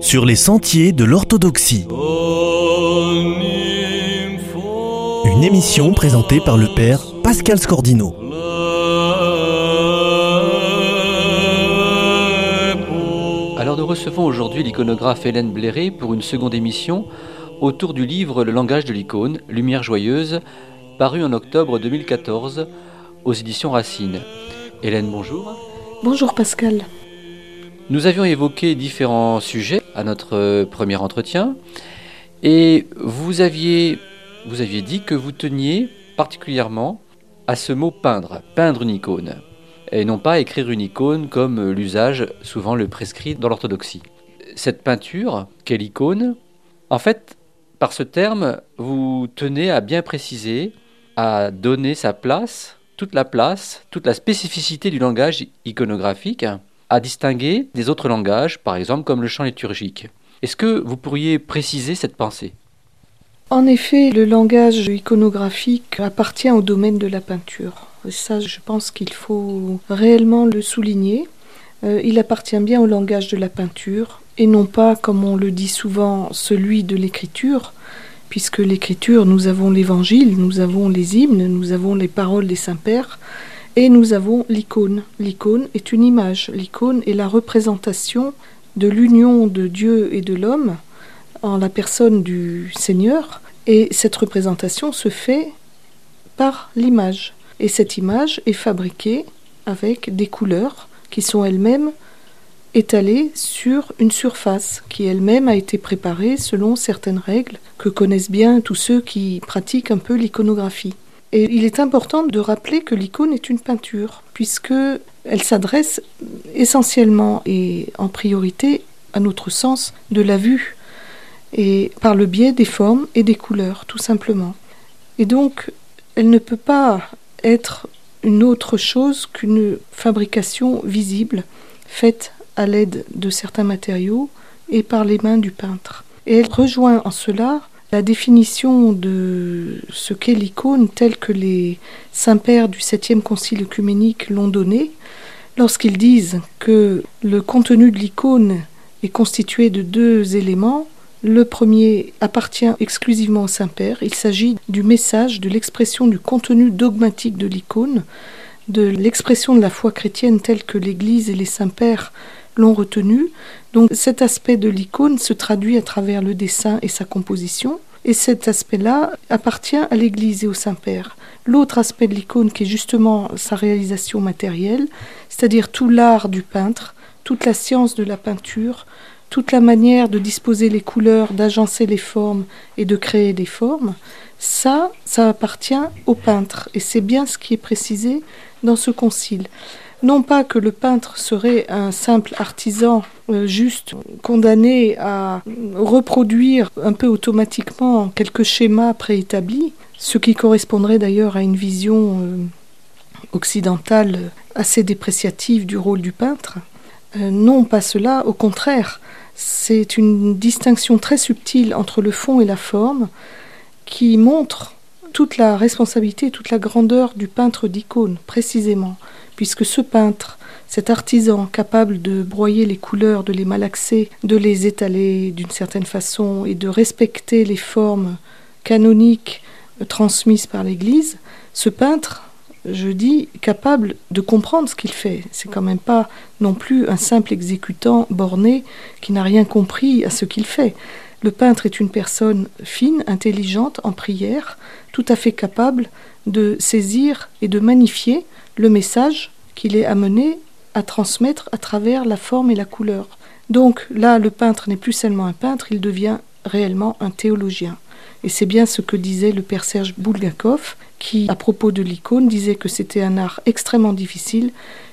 Sur les sentiers de l'orthodoxie. Une émission présentée par le père Pascal Scordino. Alors nous recevons aujourd'hui l'iconographe Hélène Bléré pour une seconde émission autour du livre Le langage de l'icône, Lumière joyeuse, paru en octobre 2014 aux éditions Racine. Hélène, bonjour. Bonjour Pascal. Nous avions évoqué différents sujets à notre premier entretien et vous aviez, vous aviez dit que vous teniez particulièrement à ce mot peindre, peindre une icône, et non pas écrire une icône comme l'usage souvent le prescrit dans l'orthodoxie. Cette peinture, quelle icône? En fait, par ce terme, vous tenez à bien préciser, à donner sa place, toute la place, toute la spécificité du langage iconographique, à distinguer des autres langages, par exemple comme le chant liturgique. Est-ce que vous pourriez préciser cette pensée? En effet, le langage iconographique appartient au domaine de la peinture. ça, je pense qu'il faut réellement le souligner. Euh, il appartient bien au langage de la peinture et non pas, comme on le dit souvent, celui de l'écriture, puisque l'écriture, nous avons l'évangile, nous avons les hymnes, nous avons les paroles des saints-pères, et nous avons l'icône. L'icône est une image, l'icône est la représentation de l'union de Dieu et de l'homme en la personne du Seigneur, et cette représentation se fait par l'image. Et cette image est fabriquée avec des couleurs qui sont elles-mêmes étalées sur une surface qui elle-même a été préparée selon certaines règles que connaissent bien tous ceux qui pratiquent un peu l'iconographie. Et il est important de rappeler que l'icône est une peinture, puisque elle s'adresse essentiellement et en priorité à notre sens de la vue, et par le biais des formes et des couleurs, tout simplement. Et donc, elle ne peut pas être une autre chose qu'une fabrication visible, faite à l'aide de certains matériaux et par les mains du peintre. Et elle rejoint en cela la définition de ce qu'est l'icône telle que les saints-pères du septième concile œcuménique l'ont donnée, lorsqu'ils disent que le contenu de l'icône est constitué de deux éléments. Le premier appartient exclusivement au Saint-Père. Il s'agit du message, de l'expression du contenu dogmatique de l'icône, de l'expression de la foi chrétienne telle que l'Église et les saints-pères l'ont retenu. Donc cet aspect de l'icône se traduit à travers le dessin et sa composition. Et cet aspect-là appartient à l'Église et au Saint-Père. L'autre aspect de l'icône qui est justement sa réalisation matérielle, c'est-à-dire tout l'art du peintre, toute la science de la peinture, toute la manière de disposer les couleurs, d'agencer les formes et de créer des formes, ça, ça appartient au peintre. Et c'est bien ce qui est précisé dans ce concile non pas que le peintre serait un simple artisan euh, juste condamné à reproduire un peu automatiquement quelques schémas préétablis, ce qui correspondrait d'ailleurs à une vision euh, occidentale assez dépréciative du rôle du peintre. Euh, non, pas cela, au contraire, c'est une distinction très subtile entre le fond et la forme qui montre toute la responsabilité, toute la grandeur du peintre d'icône, précisément puisque ce peintre, cet artisan capable de broyer les couleurs, de les malaxer, de les étaler d'une certaine façon et de respecter les formes canoniques transmises par l'Église, ce peintre, je dis, capable de comprendre ce qu'il fait. C'est quand même pas non plus un simple exécutant borné qui n'a rien compris à ce qu'il fait. Le peintre est une personne fine, intelligente, en prière, tout à fait capable de saisir et de magnifier le message qu'il est amené à transmettre à travers la forme et la couleur. Donc là, le peintre n'est plus seulement un peintre, il devient réellement un théologien. Et c'est bien ce que disait le père Serge Bulgakov, qui, à propos de l'icône, disait que c'était un art extrêmement difficile,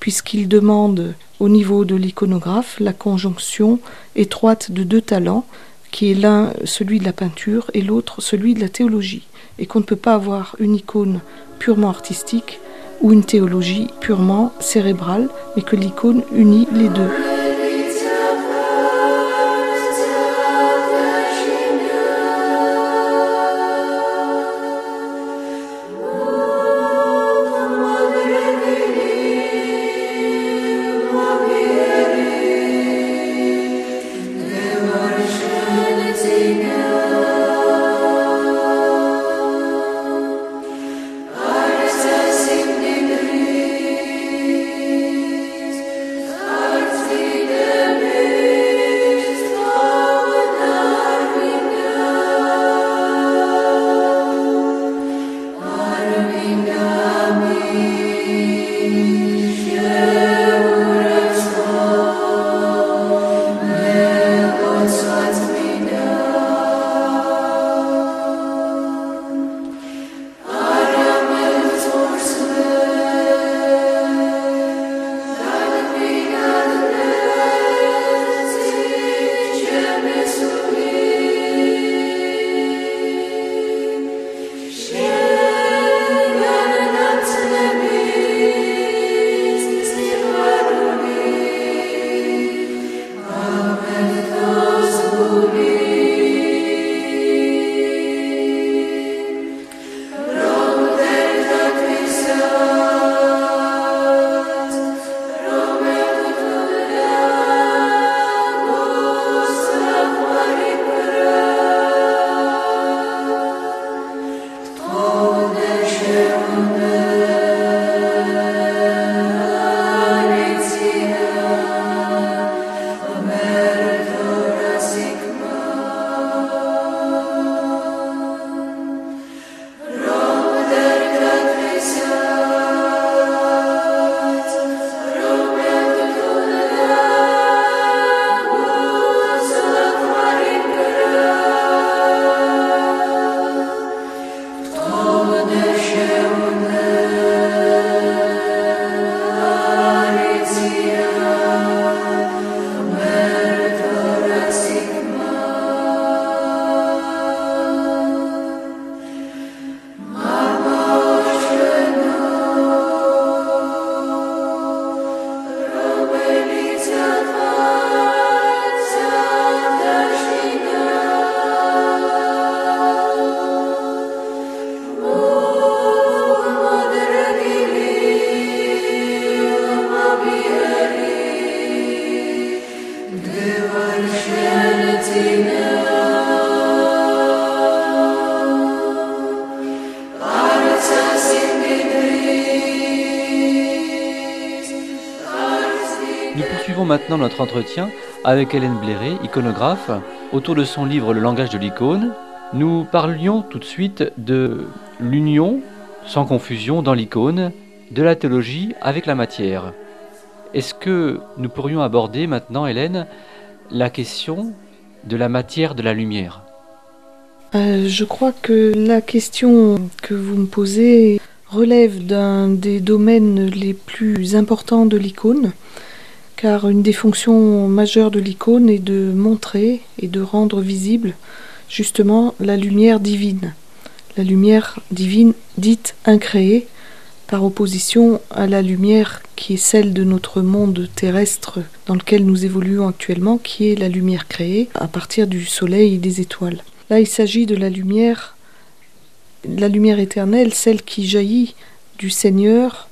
puisqu'il demande au niveau de l'iconographe la conjonction étroite de deux talents, qui est l'un celui de la peinture et l'autre celui de la théologie, et qu'on ne peut pas avoir une icône purement artistique ou une théologie purement cérébrale, mais que l'icône unit les deux. Deus. Maintenant notre entretien avec Hélène Bléré, iconographe, autour de son livre Le langage de l'icône. Nous parlions tout de suite de l'union, sans confusion, dans l'icône, de la théologie avec la matière. Est-ce que nous pourrions aborder maintenant, Hélène, la question de la matière de la lumière? Euh, je crois que la question que vous me posez relève d'un des domaines les plus importants de l'icône, car une des fonctions majeures de l'icône est de montrer et de rendre visible justement la lumière divine, la lumière divine dite incréée, par opposition à la lumière qui est celle de notre monde terrestre dans lequel nous évoluons actuellement, qui est la lumière créée à partir du soleil et des étoiles. Là, il s'agit de la lumière, la lumière éternelle, celle qui jaillit du Seigneur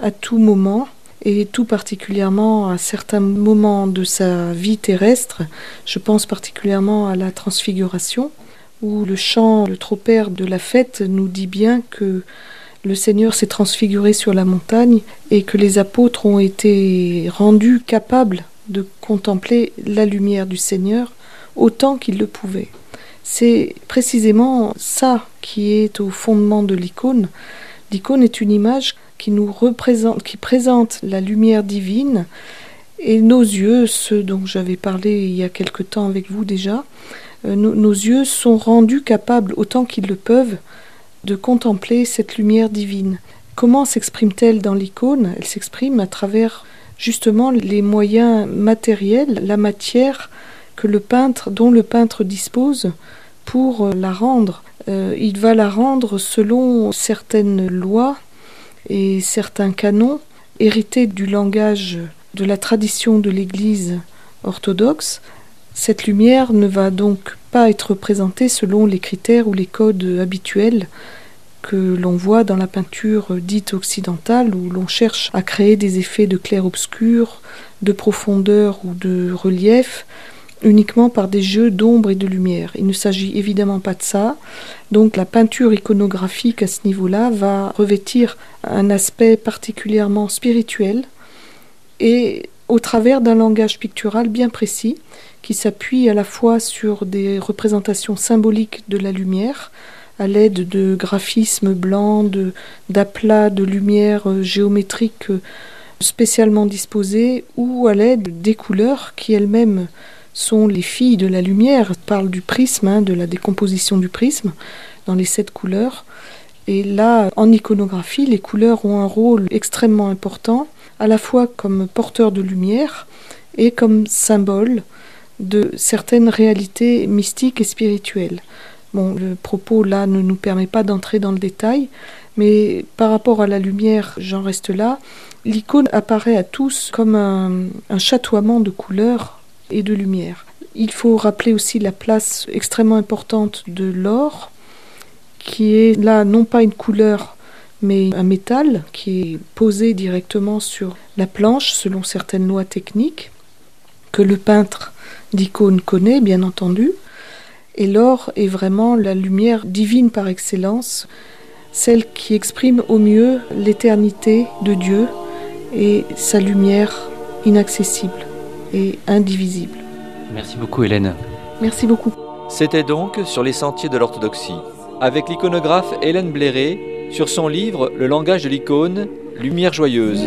à tout moment, et tout particulièrement à certains moments de sa vie terrestre. Je pense particulièrement à la transfiguration, où le chant, le tropère de la fête nous dit bien que le Seigneur s'est transfiguré sur la montagne et que les apôtres ont été rendus capables de contempler la lumière du Seigneur autant qu'ils le pouvaient. C'est précisément ça qui est au fondement de l'icône. L'icône est une image qui nous représente, qui présente la lumière divine et nos yeux, ceux dont j'avais parlé il y a quelque temps avec vous déjà, euh, nos, yeux sont rendus capables autant qu'ils le peuvent de contempler cette lumière divine. Comment s'exprime-t-elle dans l'icône? Elle s'exprime à travers justement les moyens matériels, la matière que le peintre, dont le peintre dispose pour euh, la rendre. Euh, il va la rendre selon certaines lois et certains canons hérités du langage de la tradition de l'Église orthodoxe. Cette lumière ne va donc pas être représentée selon les critères ou les codes habituels que l'on voit dans la peinture dite occidentale où l'on cherche à créer des effets de clair-obscur, de profondeur ou de relief uniquement par des jeux d'ombre et de lumière. Il ne s'agit évidemment pas de ça. Donc la peinture iconographique à ce niveau-là va revêtir un aspect particulièrement spirituel et au travers d'un langage pictural bien précis qui s'appuie à la fois sur des représentations symboliques de la lumière, à l'aide de graphismes blancs, d'aplats de, de lumière spécialement disposés, ou à l'aide des couleurs qui elles-mêmes sont les filles de la lumière, parle du prisme, hein, de la décomposition du prisme dans les sept couleurs. Et là, en iconographie, les couleurs ont un rôle extrêmement important, à la fois comme porteurs de lumière et comme symbole de certaines réalités mystiques et spirituelles. Bon, le propos là ne nous permet pas d'entrer dans le détail, mais par rapport à la lumière, j'en reste là. L'icône apparaît à tous comme un chatoiement de couleurs et de lumière. Il faut rappeler aussi la place extrêmement importante de l'or, qui est là non pas une couleur, mais un métal qui est posé directement sur la planche selon certaines lois techniques que le peintre d'icône connaît, bien entendu. Et l'or est vraiment la lumière divine par excellence, celle qui exprime au mieux l'éternité de Dieu et sa lumière inaccessible et indivisible. Merci beaucoup Hélène. Merci beaucoup. C'était donc sur les sentiers de l'orthodoxie, avec l'iconographe Hélène Bléré, sur son livre Le langage de l'icône, Lumière joyeuse.